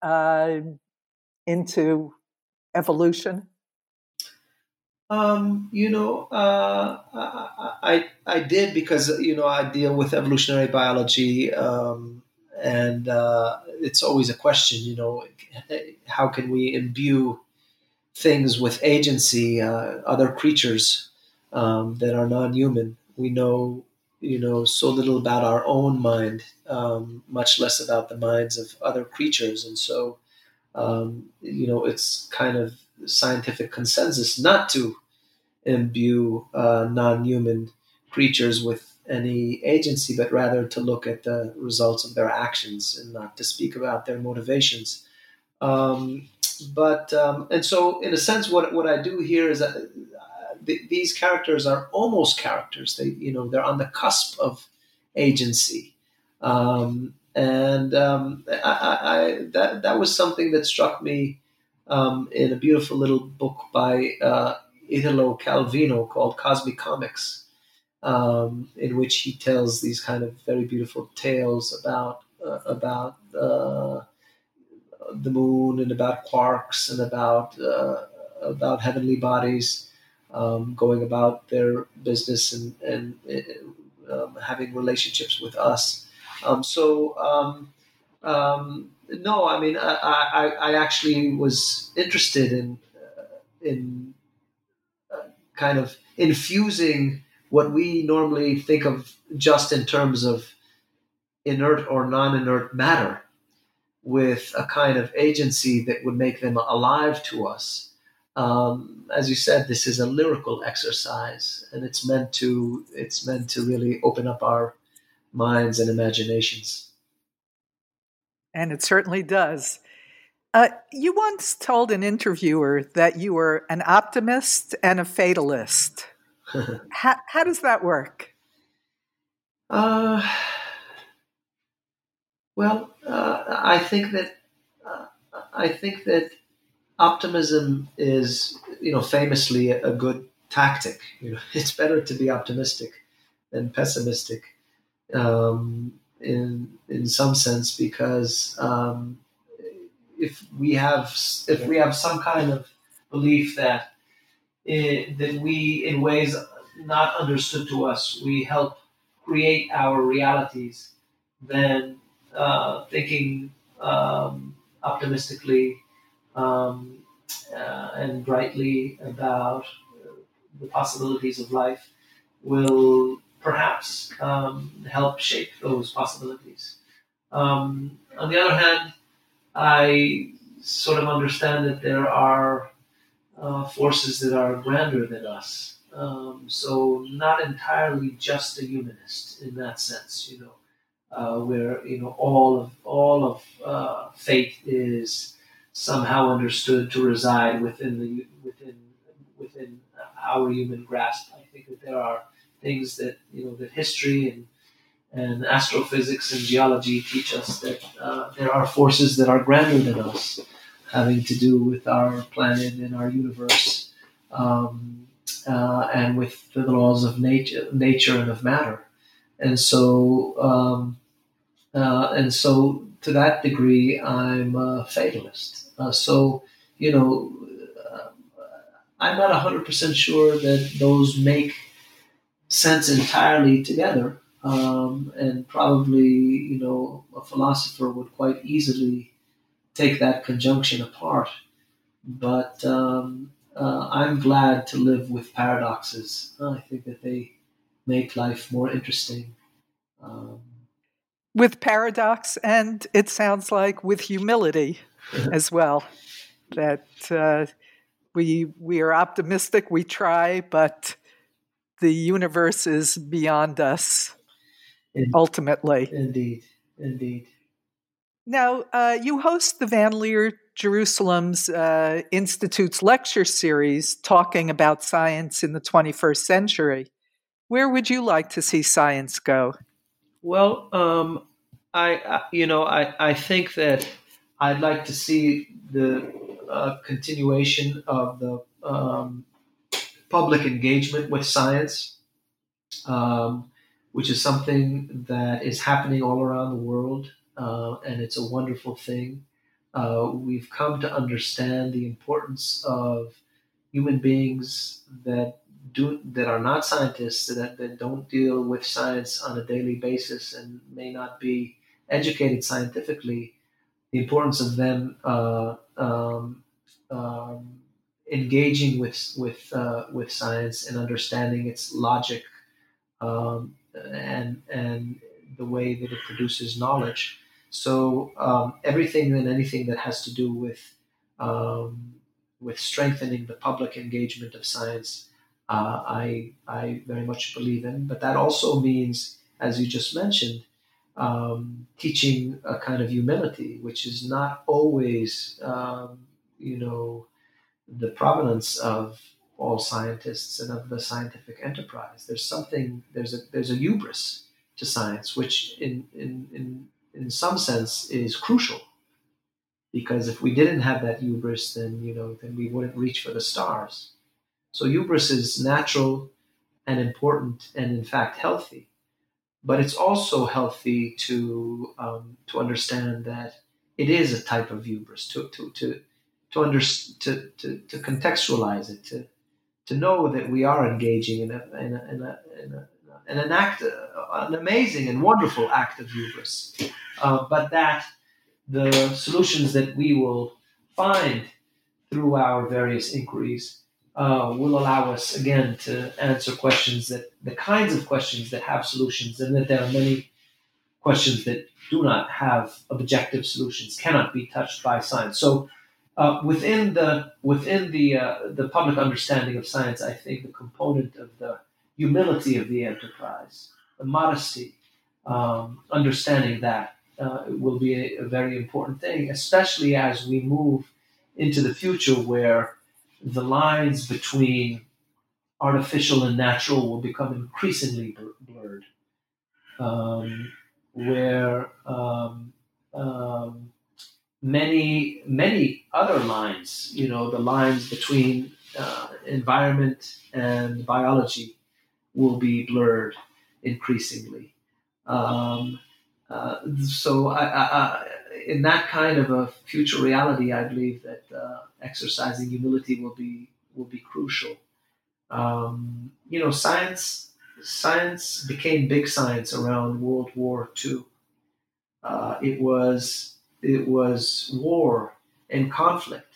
uh, into evolution? Um, you know, uh, I, I did because you know I deal with evolutionary biology, um, and uh, it's always a question. You know, how can we imbue things with agency, uh, other creatures um, that are non-human? We know, you know, so little about our own mind, um, much less about the minds of other creatures, and so um, you know, it's kind of scientific consensus not to imbue uh, non-human creatures with any agency, but rather to look at the results of their actions and not to speak about their motivations. Um, but um, and so, in a sense, what what I do here is that th- these characters are almost characters. They you know they're on the cusp of agency. Um, and um, I, I, that that was something that struck me um, in a beautiful little book by uh, Italo Calvino called Cosmicomics, um, in which he tells these kind of very beautiful tales about uh, about uh, the moon and about quarks and about uh, about heavenly bodies um, going about their business and and um, having relationships with us. Um, so um, um, no, I mean, I, I, I, actually was interested in uh, in uh, kind of infusing what we normally think of just in terms of inert or non-inert matter with a kind of agency that would make them alive to us. Um, as you said, this is a lyrical exercise, and it's meant to it's meant to really open up our minds and imaginations. And it certainly does. Uh, you once told an interviewer that you were an optimist and a fatalist. how, how, does that work? Uh, well, uh, I think that uh, I think that optimism is, you know, famously a good tactic. You know, it's better to be optimistic than pessimistic um, in in some sense because um, if we have if we have some kind of belief that it, that we in ways not understood to us we help create our realities then uh, thinking um, optimistically um, uh, and brightly about the possibilities of life will perhaps um, help shape those possibilities. Um, on the other hand, I sort of understand that there are uh, forces that are grander than us. Um, so not entirely just a humanist in that sense, you know, uh, where you know all of all of uh, is somehow understood to reside within the within within our human grasp. I think that there are things that you know that history and and astrophysics and geology teach us that uh, there are forces that are grander than us, having to do with our planet and our universe, um, uh, and with the laws of nature, nature and of matter. And so, um, uh, and so, to that degree, I'm a fatalist. Uh, so, you know, I'm not 100% sure that those make sense entirely together. Um, and probably, you know, a philosopher would quite easily take that conjunction apart. But um, uh, I'm glad to live with paradoxes. I think that they make life more interesting. Um, with paradox, and it sounds like with humility as well. That uh, we we are optimistic, we try, but the universe is beyond us. Indeed. Ultimately, indeed, indeed. Now, uh, you host the Van Leer Jerusalem's uh, Institute's lecture series talking about science in the 21st century. Where would you like to see science go? Well, um, I, I, you know, I, I think that I'd like to see the uh, continuation of the um, public engagement with science, um, which is something that is happening all around the world, uh, and it's a wonderful thing. Uh, we've come to understand the importance of human beings that do that are not scientists that, that don't deal with science on a daily basis and may not be educated scientifically the importance of them uh, um, um, engaging with with uh, with science and understanding its logic um, and and the way that it produces knowledge. So um, everything and anything that has to do with um, with strengthening the public engagement of science uh, I, I very much believe in. But that also means, as you just mentioned, um, teaching a kind of humility, which is not always, um, you know, the provenance of all scientists and of the scientific enterprise. There's something, there's a, there's a hubris to science, which in, in, in, in some sense is crucial. Because if we didn't have that hubris, then, you know, then we wouldn't reach for the stars so hubris is natural and important and in fact healthy. But it's also healthy to um, to understand that it is a type of hubris, to to to to, under, to, to, to contextualize it, to to know that we are engaging in a in a, in a, in a an act, uh, an amazing and wonderful act of hubris, uh, but that the solutions that we will find through our various inquiries uh, will allow us again to answer questions that the kinds of questions that have solutions, and that there are many questions that do not have objective solutions, cannot be touched by science. So, uh, within the within the uh, the public understanding of science, I think the component of the humility of the enterprise, the modesty, um, understanding that uh, will be a, a very important thing, especially as we move into the future where the lines between artificial and natural will become increasingly blurred, um, where um, um, many many other lines, you know, the lines between uh, environment and biology, will be blurred increasingly. Um, uh, so I, I, in that kind of a future reality, I believe that uh, exercising humility will be will be crucial. Um, you know, science science became big science around World War II. Uh, it was it was war and conflict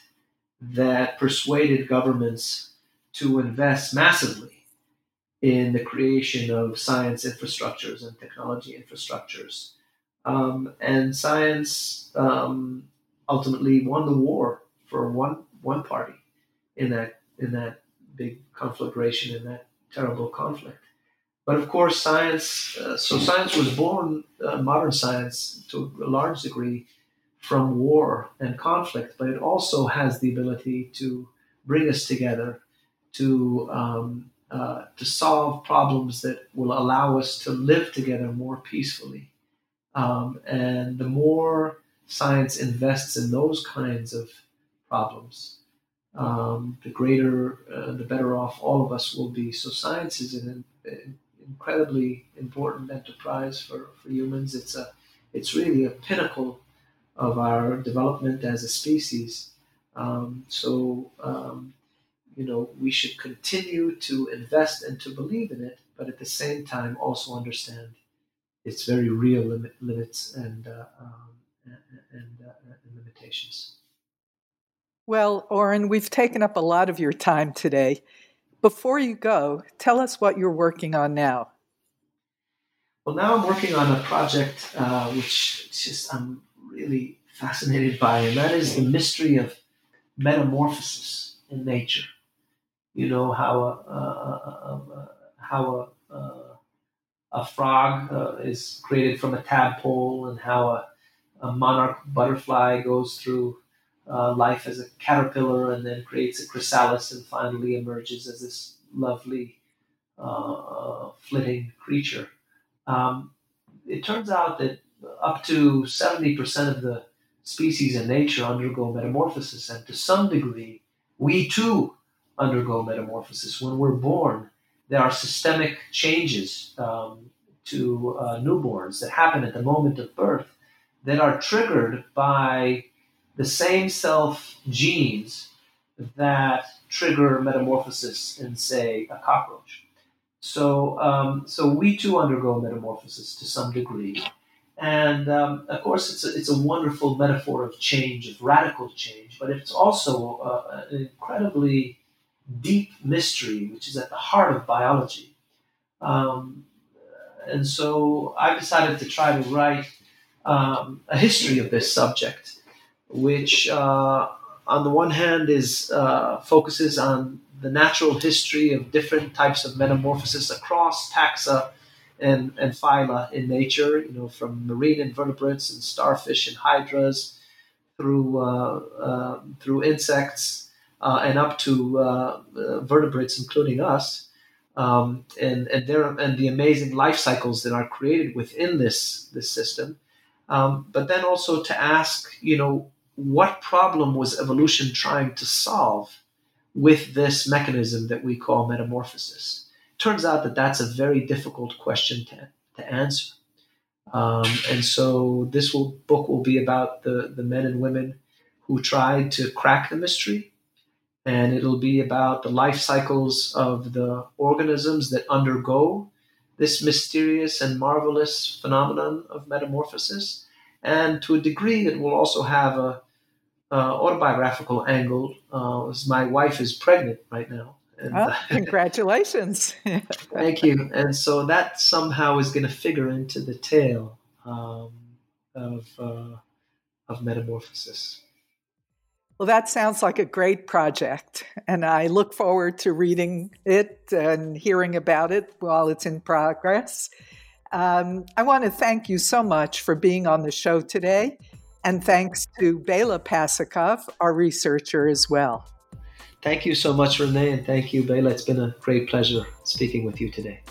that persuaded governments to invest massively in the creation of science infrastructures and technology infrastructures um, and science um, ultimately won the war for one one party in that in that big conflagration in that terrible conflict. But of course, science. Uh, so science was born, uh, modern science, to a large degree, from war and conflict. But it also has the ability to bring us together, to um, uh, to solve problems that will allow us to live together more peacefully. Um, and the more science invests in those kinds of problems, um, the greater, uh, the better off all of us will be. So science is an, an incredibly important enterprise for, for humans. It's a, it's really a pinnacle of our development as a species. Um, so, um, you know, we should continue to invest and to believe in it, but at the same time also understand its very real limit, limits and, uh, um, and, uh, and limitations. Well, Oren, we've taken up a lot of your time today. Before you go, tell us what you're working on now. Well, now I'm working on a project uh, which just I'm really fascinated by, and that is the mystery of metamorphosis in nature. You know how a, a, a how a, a frog uh, is created from a tadpole, and how a, monarch butterfly goes through uh, life as a caterpillar and then creates a chrysalis and finally emerges as this lovely uh, flitting creature. Um, it turns out that up to 70% of the species in nature undergo metamorphosis, and to some degree, we too undergo metamorphosis. When we're born, there are systemic changes um, to uh, newborns that happen at the moment of birth that are triggered by the same self genes that trigger metamorphosis in, say, a cockroach. So, um, so we too undergo metamorphosis to some degree. And um, of course, it's a, it's a wonderful metaphor of change, of radical change, but it's also uh, an incredibly deep mystery, which is at the heart of biology. Um, and so I decided to try to write um, a history of this subject which uh, on the one hand is uh, focuses on the natural history of different types of metamorphosis across taxa and, and phyla in nature, you know, from marine invertebrates and starfish and hydras through uh, um, through insects uh, and up to uh, uh, vertebrates, including us. Um, and and and the amazing life cycles that are created within this this system, um, but then also to ask, you know, what problem was evolution trying to solve with this mechanism that we call metamorphosis? Turns out that that's a very difficult question to, to answer. Um, and so this will, book will be about the, the men and women who tried to crack the mystery. And it'll be about the life cycles of the organisms that undergo this mysterious and marvelous phenomenon of metamorphosis. And to a degree, it will also have a, uh, autobiographical angle uh, my wife is pregnant right now. And, oh, congratulations. thank you. And so that somehow is going to figure into the tale um, of, uh, of metamorphosis. Well, that sounds like a great project, and I look forward to reading it and hearing about it while it's in progress. Um, I want to thank you so much for being on the show today and thanks to Bela Pasikov, our researcher as well. Thank you so much, Renee, and thank you, Bela. It's been a great pleasure speaking with you today.